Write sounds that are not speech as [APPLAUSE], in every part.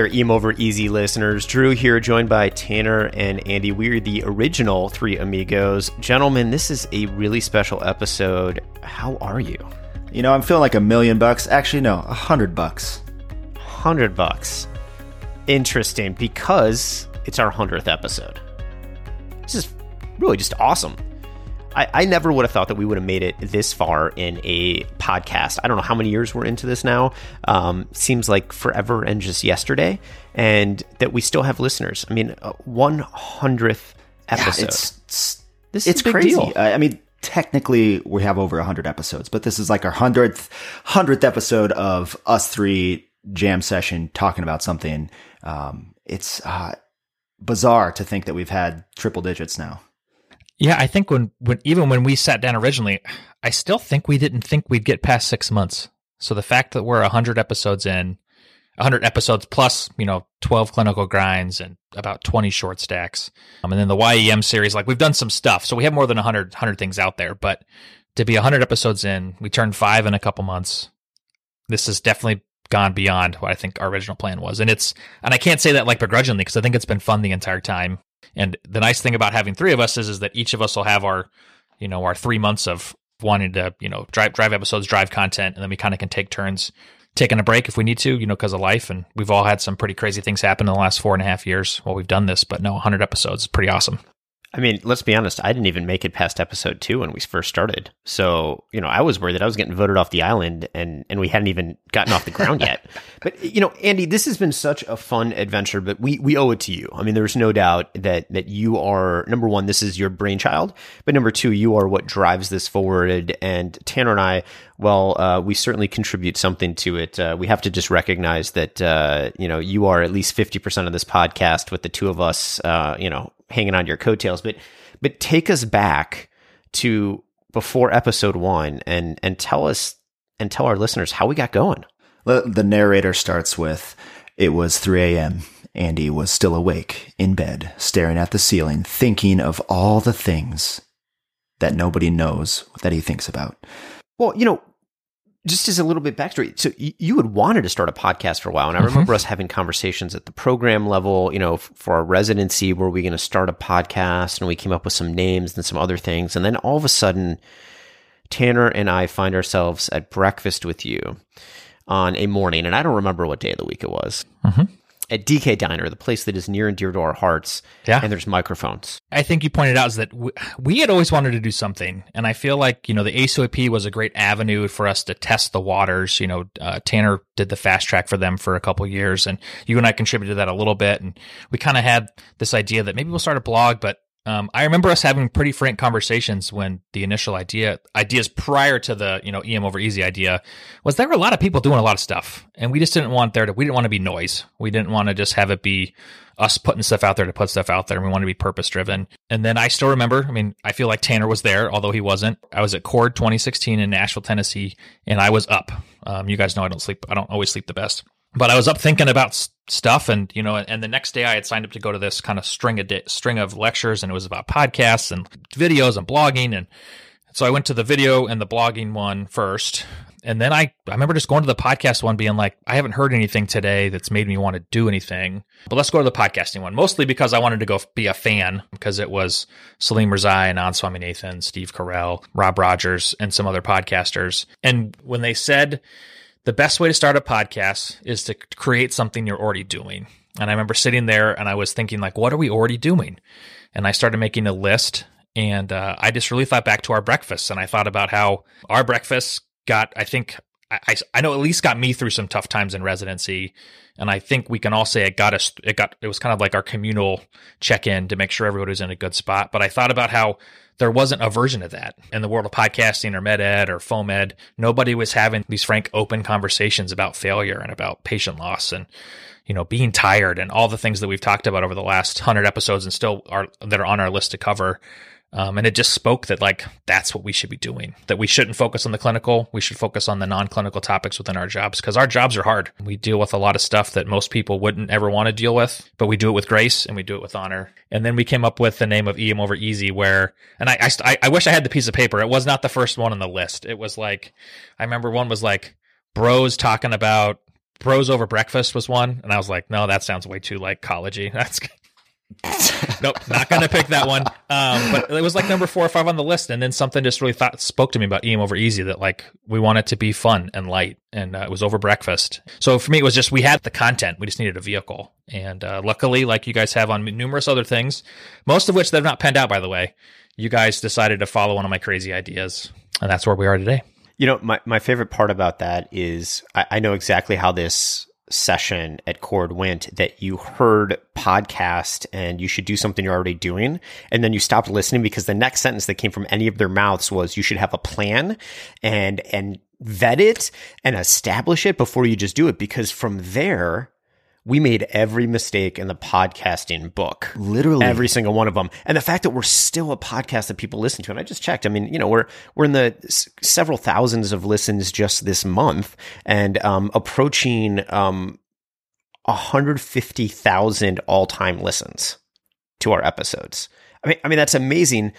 There, EM Over Easy listeners. Drew here, joined by Tanner and Andy. We're the original Three Amigos. Gentlemen, this is a really special episode. How are you? You know, I'm feeling like a million bucks. Actually, no, a hundred bucks. Hundred bucks. Interesting, because it's our hundredth episode. This is really just awesome. I, I never would have thought that we would have made it this far in a podcast. I don't know how many years we're into this now. Um, seems like forever and just yesterday, and that we still have listeners. I mean, one hundredth episode. Yeah, it's it's, this it's is a big crazy. I I mean, technically, we have over hundred episodes, but this is like our hundredth hundredth episode of us three jam session talking about something. Um, it's uh, bizarre to think that we've had triple digits now. Yeah, I think when, when even when we sat down originally, I still think we didn't think we'd get past six months. So the fact that we're hundred episodes in, hundred episodes plus, you know, twelve clinical grinds and about twenty short stacks, um, and then the YEM series, like we've done some stuff. So we have more than 100, 100 things out there. But to be hundred episodes in, we turned five in a couple months. This has definitely gone beyond what I think our original plan was, and it's and I can't say that like begrudgingly because I think it's been fun the entire time. And the nice thing about having three of us is, is that each of us will have our, you know, our three months of wanting to, you know, drive drive episodes, drive content, and then we kind of can take turns taking a break if we need to, you know, because of life. And we've all had some pretty crazy things happen in the last four and a half years while we've done this. But no, 100 episodes is pretty awesome. I mean, let's be honest. I didn't even make it past episode two when we first started. So, you know, I was worried that I was getting voted off the island and, and we hadn't even gotten off the ground yet. [LAUGHS] But, you know, Andy, this has been such a fun adventure, but we, we owe it to you. I mean, there's no doubt that, that you are, number one, this is your brainchild, but number two, you are what drives this forward. And Tanner and I, well, uh, we certainly contribute something to it. Uh, we have to just recognize that, uh, you know, you are at least 50% of this podcast with the two of us, uh, you know, hanging on your coattails, but but take us back to before episode one and and tell us and tell our listeners how we got going. The narrator starts with, "It was 3 a.m. Andy was still awake in bed, staring at the ceiling, thinking of all the things that nobody knows that he thinks about." Well, you know, just as a little bit backstory, so you had wanted to start a podcast for a while, and I remember us having conversations at the program level, you know, for our residency, were we going to start a podcast? And we came up with some names and some other things, and then all of a sudden, Tanner and I find ourselves at breakfast with you on a morning, and I don't remember what day of the week it was. Mhm. At DK Diner, the place that is near and dear to our hearts, Yeah. and there's microphones. I think you pointed out is that we, we had always wanted to do something, and I feel like you know the ACOEP was a great avenue for us to test the waters. You know, uh, Tanner did the fast track for them for a couple years, and you and I contributed to that a little bit, and we kind of had this idea that maybe we'll start a blog, but um, I remember us having pretty frank conversations when the initial idea ideas prior to the you know EM over easy idea was there were a lot of people doing a lot of stuff, and we just didn't want there to we didn't want to be noise. We didn't want to just have it be us putting stuff out there to put stuff out there. And we want to be purpose driven. And then I still remember, I mean, I feel like Tanner was there, although he wasn't. I was at CORD 2016 in Nashville, Tennessee, and I was up. Um, you guys know I don't sleep, I don't always sleep the best. But I was up thinking about stuff, and you know, and the next day I had signed up to go to this kind of string of di- string of lectures, and it was about podcasts and videos and blogging, and so I went to the video and the blogging one first, and then I I remember just going to the podcast one, being like, I haven't heard anything today that's made me want to do anything, but let's go to the podcasting one. Mostly because I wanted to go be a fan because it was Salim Rezaie and Anand Swaminathan, Steve Carroll, Rob Rogers, and some other podcasters. And when they said the best way to start a podcast is to create something you're already doing. And I remember sitting there and I was thinking, like, what are we already doing? And I started making a list and uh, I just really thought back to our breakfasts and I thought about how our breakfasts got, I think, I, I know at least got me through some tough times in residency. And I think we can all say it got us, it got, it was kind of like our communal check in to make sure everybody was in a good spot. But I thought about how there wasn't a version of that in the world of podcasting or med ed or foam ed. Nobody was having these frank, open conversations about failure and about patient loss and, you know, being tired and all the things that we've talked about over the last hundred episodes and still are that are on our list to cover. Um, and it just spoke that like that's what we should be doing. That we shouldn't focus on the clinical. We should focus on the non-clinical topics within our jobs because our jobs are hard. We deal with a lot of stuff that most people wouldn't ever want to deal with, but we do it with grace and we do it with honor. And then we came up with the name of EM over Easy, where and I I, I wish I had the piece of paper. It was not the first one on the list. It was like I remember one was like bros talking about Bros Over Breakfast was one, and I was like, no, that sounds way too like collegey. [LAUGHS] That's [LAUGHS] nope, not gonna pick that one. Um, but it was like number four or five on the list, and then something just really thought spoke to me about EM over Easy that like we want it to be fun and light, and uh, it was over breakfast. So for me, it was just we had the content, we just needed a vehicle, and uh, luckily, like you guys have on numerous other things, most of which they've not penned out, by the way. You guys decided to follow one of my crazy ideas, and that's where we are today. You know, my, my favorite part about that is I, I know exactly how this session at CORD went that you heard podcast and you should do something you're already doing. And then you stopped listening because the next sentence that came from any of their mouths was you should have a plan and, and vet it and establish it before you just do it. Because from there, we made every mistake in the podcasting book. Literally every single one of them. And the fact that we're still a podcast that people listen to. And I just checked. I mean, you know, we're, we're in the s- several thousands of listens just this month and, um, approaching, um, 150,000 all time listens to our episodes. I mean, I mean, that's amazing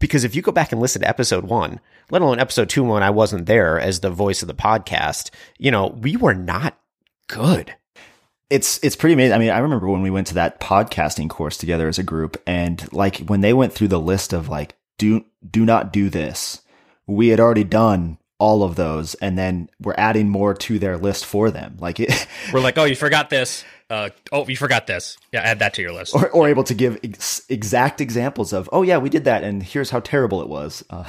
because if you go back and listen to episode one, let alone episode two, when I wasn't there as the voice of the podcast, you know, we were not good it's it's pretty amazing. I mean, I remember when we went to that podcasting course together as a group, and like when they went through the list of like do do not do this, we had already done all of those, and then we're adding more to their list for them. Like it, [LAUGHS] we're like, oh, you forgot this. Uh, oh, you forgot this. Yeah, add that to your list. Or, or able to give ex- exact examples of, oh yeah, we did that, and here's how terrible it was. Uh,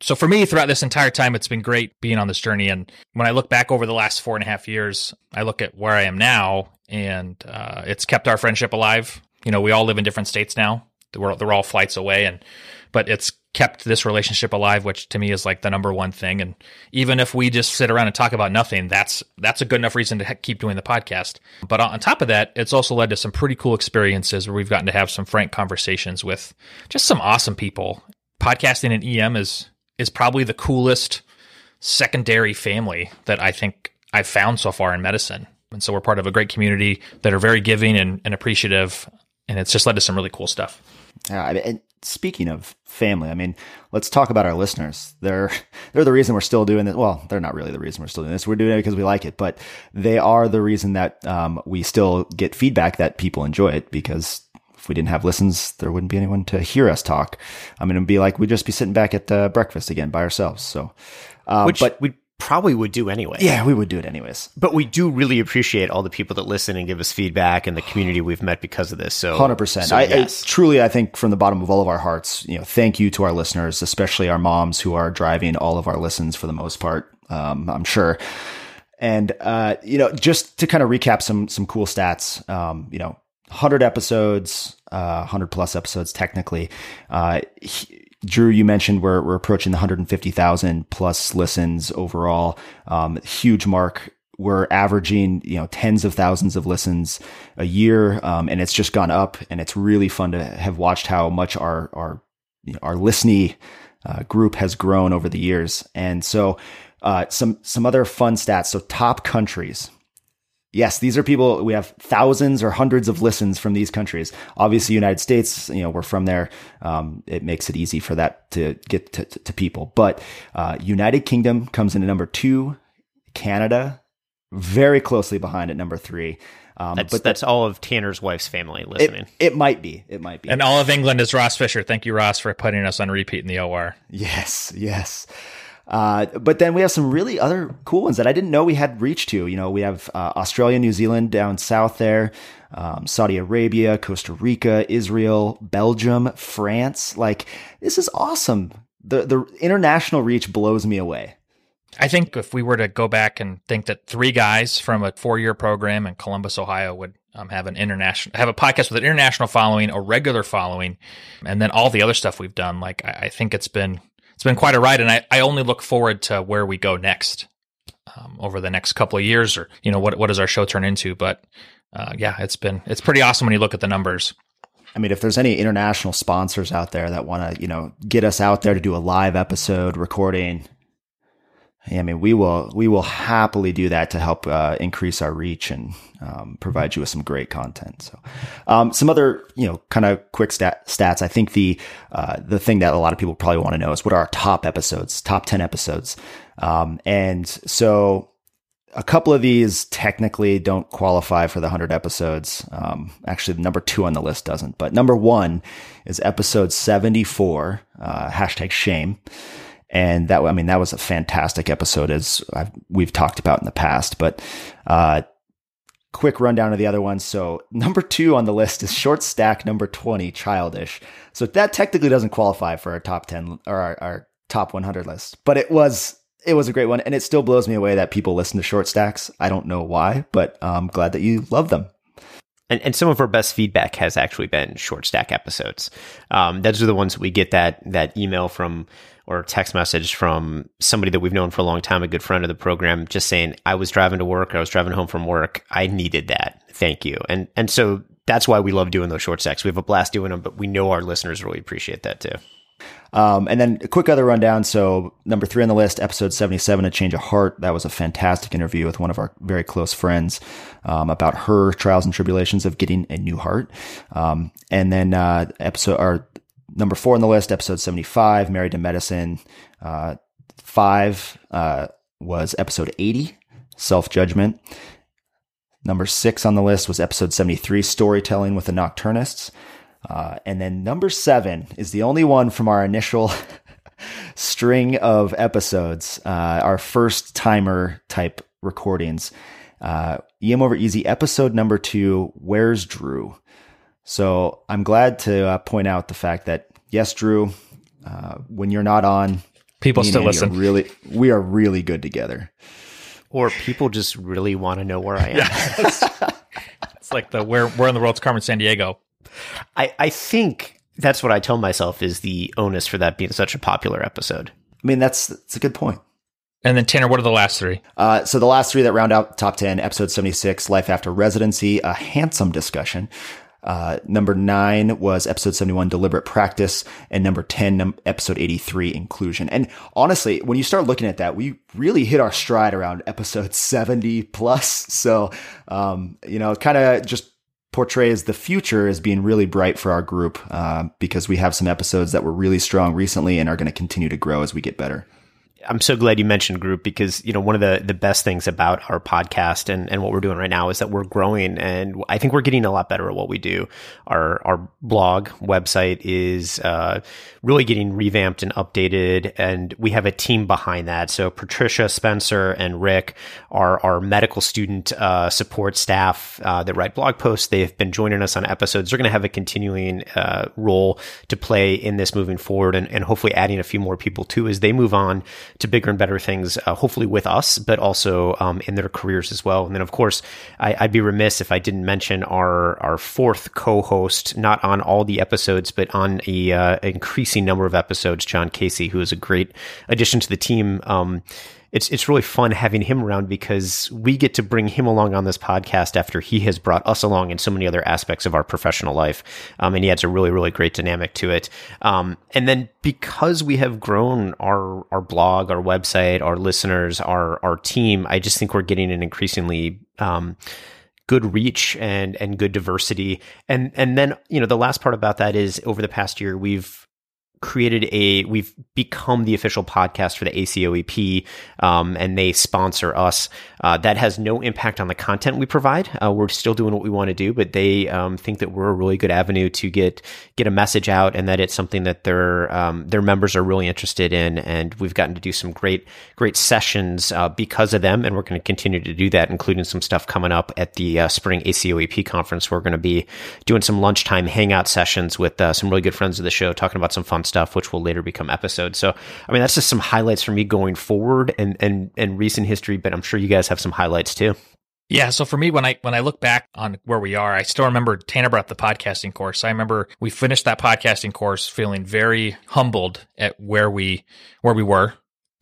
so for me throughout this entire time it's been great being on this journey. And when i look back over the last four and a half years i look at where i am now and uh, it's kept our friendship alive. You know we all live in different states now. We're, they're all flights away and but it's kept this relationship alive which to me is like the number one thing. And even if we just sit around and talk about nothing that's that's a good enough reason to keep doing the podcast. But on top of that it's also led to some pretty cool experiences where we've gotten to have some frank conversations with just some awesome people. Podcasting in em is is probably the coolest secondary family that I think I've found so far in medicine. And so we're part of a great community that are very giving and, and appreciative. And it's just led to some really cool stuff. Yeah, and speaking of family, I mean, let's talk about our listeners. They're [LAUGHS] they're the reason we're still doing this. Well, they're not really the reason we're still doing this. We're doing it because we like it, but they are the reason that um, we still get feedback that people enjoy it because if we didn't have listens, there wouldn't be anyone to hear us talk. I mean, it'd be like we'd just be sitting back at uh, breakfast again by ourselves. So, uh, which but we probably would do anyway. Yeah, we would do it anyways. But we do really appreciate all the people that listen and give us feedback and the community we've met because of this. So, hundred so, percent. I, yes. I truly, I think from the bottom of all of our hearts, you know, thank you to our listeners, especially our moms who are driving all of our listens for the most part. Um, I'm sure. And uh, you know, just to kind of recap some some cool stats, um, you know, 100 episodes, uh, 100 plus episodes technically. Uh, he, Drew, you mentioned we're, we're approaching the 150,000 plus listens overall. Um, huge mark. We're averaging, you know, tens of thousands of listens a year. Um, and it's just gone up and it's really fun to have watched how much our, our, you know, our listening, uh, group has grown over the years. And so, uh, some, some other fun stats. So top countries, yes, these are people, we have thousands or hundreds of listens from these countries. Obviously, United States, you know, we're from there. Um, it makes it easy for that to get to, to, to people. But uh, United Kingdom comes in at number two, Canada, very closely behind at number three. Um, that's, but that's all of Tanner's wife's family listening. It, it, might be. It might be. And all of England is Ross Fisher. Thank you, Ross, for putting us on repeat in the OR. Yes, yes. Uh, but then we have some really other cool ones that I didn't know we had reach to. You know, we have uh, Australia, New Zealand down south there, um, Saudi Arabia, Costa Rica, Israel, Belgium, France. Like this is awesome. The the international reach blows me away. I think if we were to go back and think that three guys from a four year program in Columbus, Ohio would um, have an international, have a podcast with an international following, a regular following, and then all the other stuff we've done, like I, I think it's been it's been quite a ride, and I, I only look forward to where we go next um, over the next couple of years, or you know what what does our show turn into? But uh, yeah, it's been it's pretty awesome when you look at the numbers. I mean, if there's any international sponsors out there that want to, you know, get us out there to do a live episode recording, I mean, we will we will happily do that to help uh, increase our reach and um, provide you with some great content. So, um, some other you know kind of quick stat, stats. I think the uh, the thing that a lot of people probably want to know is what are our top episodes, top ten episodes, um, and so a couple of these technically don't qualify for the 100 episodes. Um, actually, number two on the list doesn't. But number one is episode 74, uh, hashtag shame. And that, I mean, that was a fantastic episode as I've, we've talked about in the past. But uh, quick rundown of the other ones. So [LAUGHS] number two on the list is short stack number 20, childish. So that technically doesn't qualify for our top 10 or our, our top 100 list, but it was it was a great one, and it still blows me away that people listen to short stacks. I don't know why, but I'm glad that you love them. And, and some of our best feedback has actually been short stack episodes. Um, those are the ones we get that that email from or text message from somebody that we've known for a long time, a good friend of the program, just saying, "I was driving to work, I was driving home from work, I needed that. Thank you." And and so that's why we love doing those short stacks. We have a blast doing them, but we know our listeners really appreciate that too. Um, and then a quick other rundown. So number three on the list, episode 77, A Change of Heart. That was a fantastic interview with one of our very close friends, um, about her trials and tribulations of getting a new heart. Um, and then, uh, episode, or number four on the list, episode 75, Married to Medicine. Uh, five, uh, was episode 80, Self Judgment. Number six on the list was episode 73, Storytelling with the Nocturnists. Uh, and then number seven is the only one from our initial [LAUGHS] string of episodes, uh, our first timer type recordings. Uh, EM over easy episode number two, Where's Drew? So I'm glad to uh, point out the fact that, yes, Drew, uh, when you're not on, people still listen. Really, we are really good together. Or people just really want to know where I am. Yeah, [LAUGHS] it's, it's like the where where in the world's Carmen Sandiego. I, I think that's what I tell myself is the onus for that being such a popular episode. I mean, that's that's a good point. And then Tanner, what are the last three? Uh, so the last three that round out top ten, episode seventy six, life after residency, a handsome discussion. Uh, number nine was episode 71, deliberate practice. And number 10, num- episode 83, inclusion. And honestly, when you start looking at that, we really hit our stride around episode 70 plus. So, um, you know, kind of just portrays the future as being really bright for our group uh, because we have some episodes that were really strong recently and are going to continue to grow as we get better. I'm so glad you mentioned group because you know one of the the best things about our podcast and, and what we're doing right now is that we're growing and I think we're getting a lot better at what we do. Our our blog website is uh, really getting revamped and updated, and we have a team behind that. So Patricia, Spencer, and Rick are our medical student uh, support staff uh, that write blog posts. They've been joining us on episodes. They're going to have a continuing uh, role to play in this moving forward, and, and hopefully adding a few more people too as they move on to bigger and better things, uh, hopefully with us, but also um, in their careers as well. And then, of course, I, would be remiss if I didn't mention our our fourth co-host, not on all the episodes, but on a uh, increasing number of episodes, John Casey, who is a great addition to the team. Um, it's it's really fun having him around because we get to bring him along on this podcast after he has brought us along in so many other aspects of our professional life, um, and he adds a really really great dynamic to it. Um, and then because we have grown our our blog, our website, our listeners, our our team, I just think we're getting an increasingly um, good reach and and good diversity and and then you know the last part about that is over the past year we've created a we've become the official podcast for the ACOEP um, and they sponsor us. Uh, that has no impact on the content we provide. Uh, we're still doing what we want to do but they um, think that we're a really good avenue to get get a message out and that it's something that their um, their members are really interested in. And we've gotten to do some great great sessions uh, because of them and we're going to continue to do that including some stuff coming up at the uh, spring ACOEP conference. We're going to be doing some lunchtime hangout sessions with uh, some really good friends of the show talking about some fun stuff, which will later become episodes. So, I mean, that's just some highlights for me going forward and and and recent history. But I'm sure you guys have some highlights too. Yeah, so for me, when I when I look back on where we are, I still remember Tanner brought the podcasting course. I remember we finished that podcasting course feeling very humbled at where we where we were.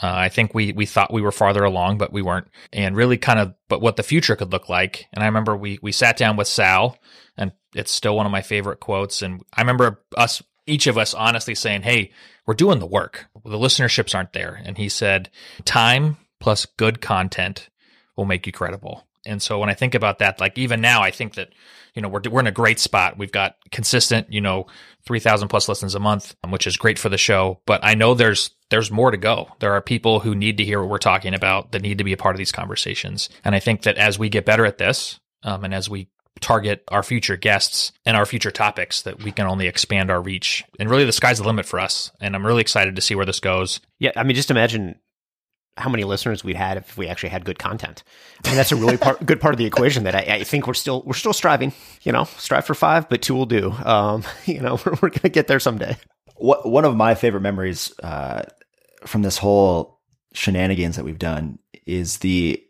Uh, I think we we thought we were farther along, but we weren't, and really kind of but what the future could look like. And I remember we we sat down with Sal, and it's still one of my favorite quotes. And I remember us each of us honestly saying, Hey, we're doing the work. The listenerships aren't there. And he said, time plus good content will make you credible. And so when I think about that, like even now, I think that, you know, we're, we're in a great spot. We've got consistent, you know, 3000 plus listens a month, which is great for the show. But I know there's, there's more to go. There are people who need to hear what we're talking about that need to be a part of these conversations. And I think that as we get better at this, um, and as we target our future guests and our future topics, that we can only expand our reach. And really, the sky's the limit for us. And I'm really excited to see where this goes. Yeah, I mean, just imagine how many listeners we'd had if we actually had good content. I mean, that's a really part, good part of the equation that I, I, think we're still we're still striving. You know, strive for five, but two will do. Um, [LAUGHS] you know, [LAUGHS] we're, we're going to get there someday. What, one of my favorite memories uh, from this whole shenanigans that we've done is the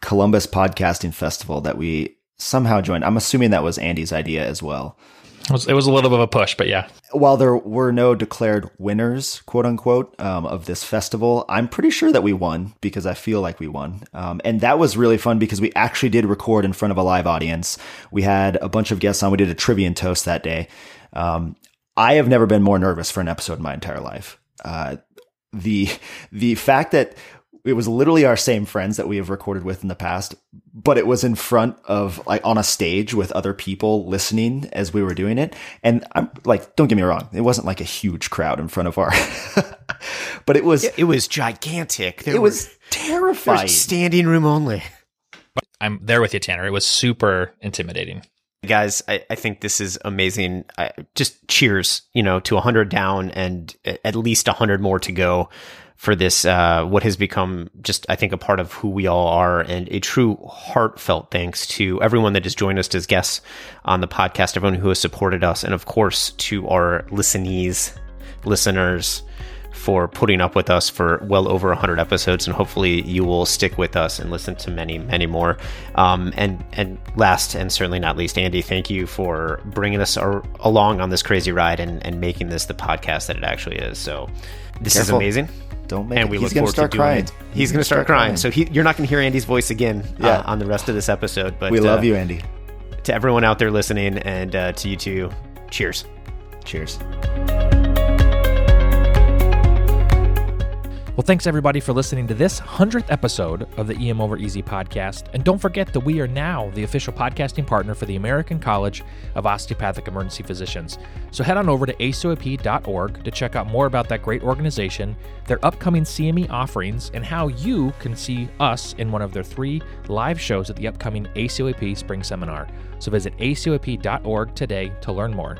Columbus Podcasting Festival that we somehow joined. I'm assuming that was Andy's idea as well. It was, it was a little bit of a push, but yeah. While there were no declared winners, quote unquote, um, of this festival, I'm pretty sure that we won because I feel like we won. Um, and that was really fun because we actually did record in front of a live audience. We had a bunch of guests on. We did a trivia and toast that day. Um, I have never been more nervous for an episode in my entire life. Uh, the the fact that it was literally our same friends that we have recorded with in the past, but it was in front of like on a stage with other people listening as we were doing it. And I'm like, don't get me wrong, it wasn't like a huge crowd in front of our, [LAUGHS] but it was, it, was gigantic. There it was terrifying. Standing room only. I'm there with you, Tanner. It was super intimidating. Guys, I, I think this is amazing. I, just cheers, you know, to 100 down and at least 100 more to go for this, uh, what has become just, I think, a part of who we all are and a true heartfelt thanks to everyone that has joined us as guests on the podcast, everyone who has supported us, and of course to our listenees, listeners for putting up with us for well over 100 episodes and hopefully you will stick with us and listen to many many more. Um, and and last and certainly not least andy thank you for bringing us along on this crazy ride and, and making this the podcast that it actually is. So this Careful. is amazing don't make and it. we he's going to start crying. It. He's, he's going to start, start crying. crying. So he, you're not going to hear Andy's voice again uh, yeah. uh, on the rest of this episode. But we love uh, you, Andy. To everyone out there listening, and uh, to you too, cheers. Cheers. Well, thanks everybody for listening to this 100th episode of the EM Over Easy podcast. And don't forget that we are now the official podcasting partner for the American College of Osteopathic Emergency Physicians. So head on over to acoep.org to check out more about that great organization, their upcoming CME offerings, and how you can see us in one of their three live shows at the upcoming ACOEP Spring Seminar. So visit acoep.org today to learn more.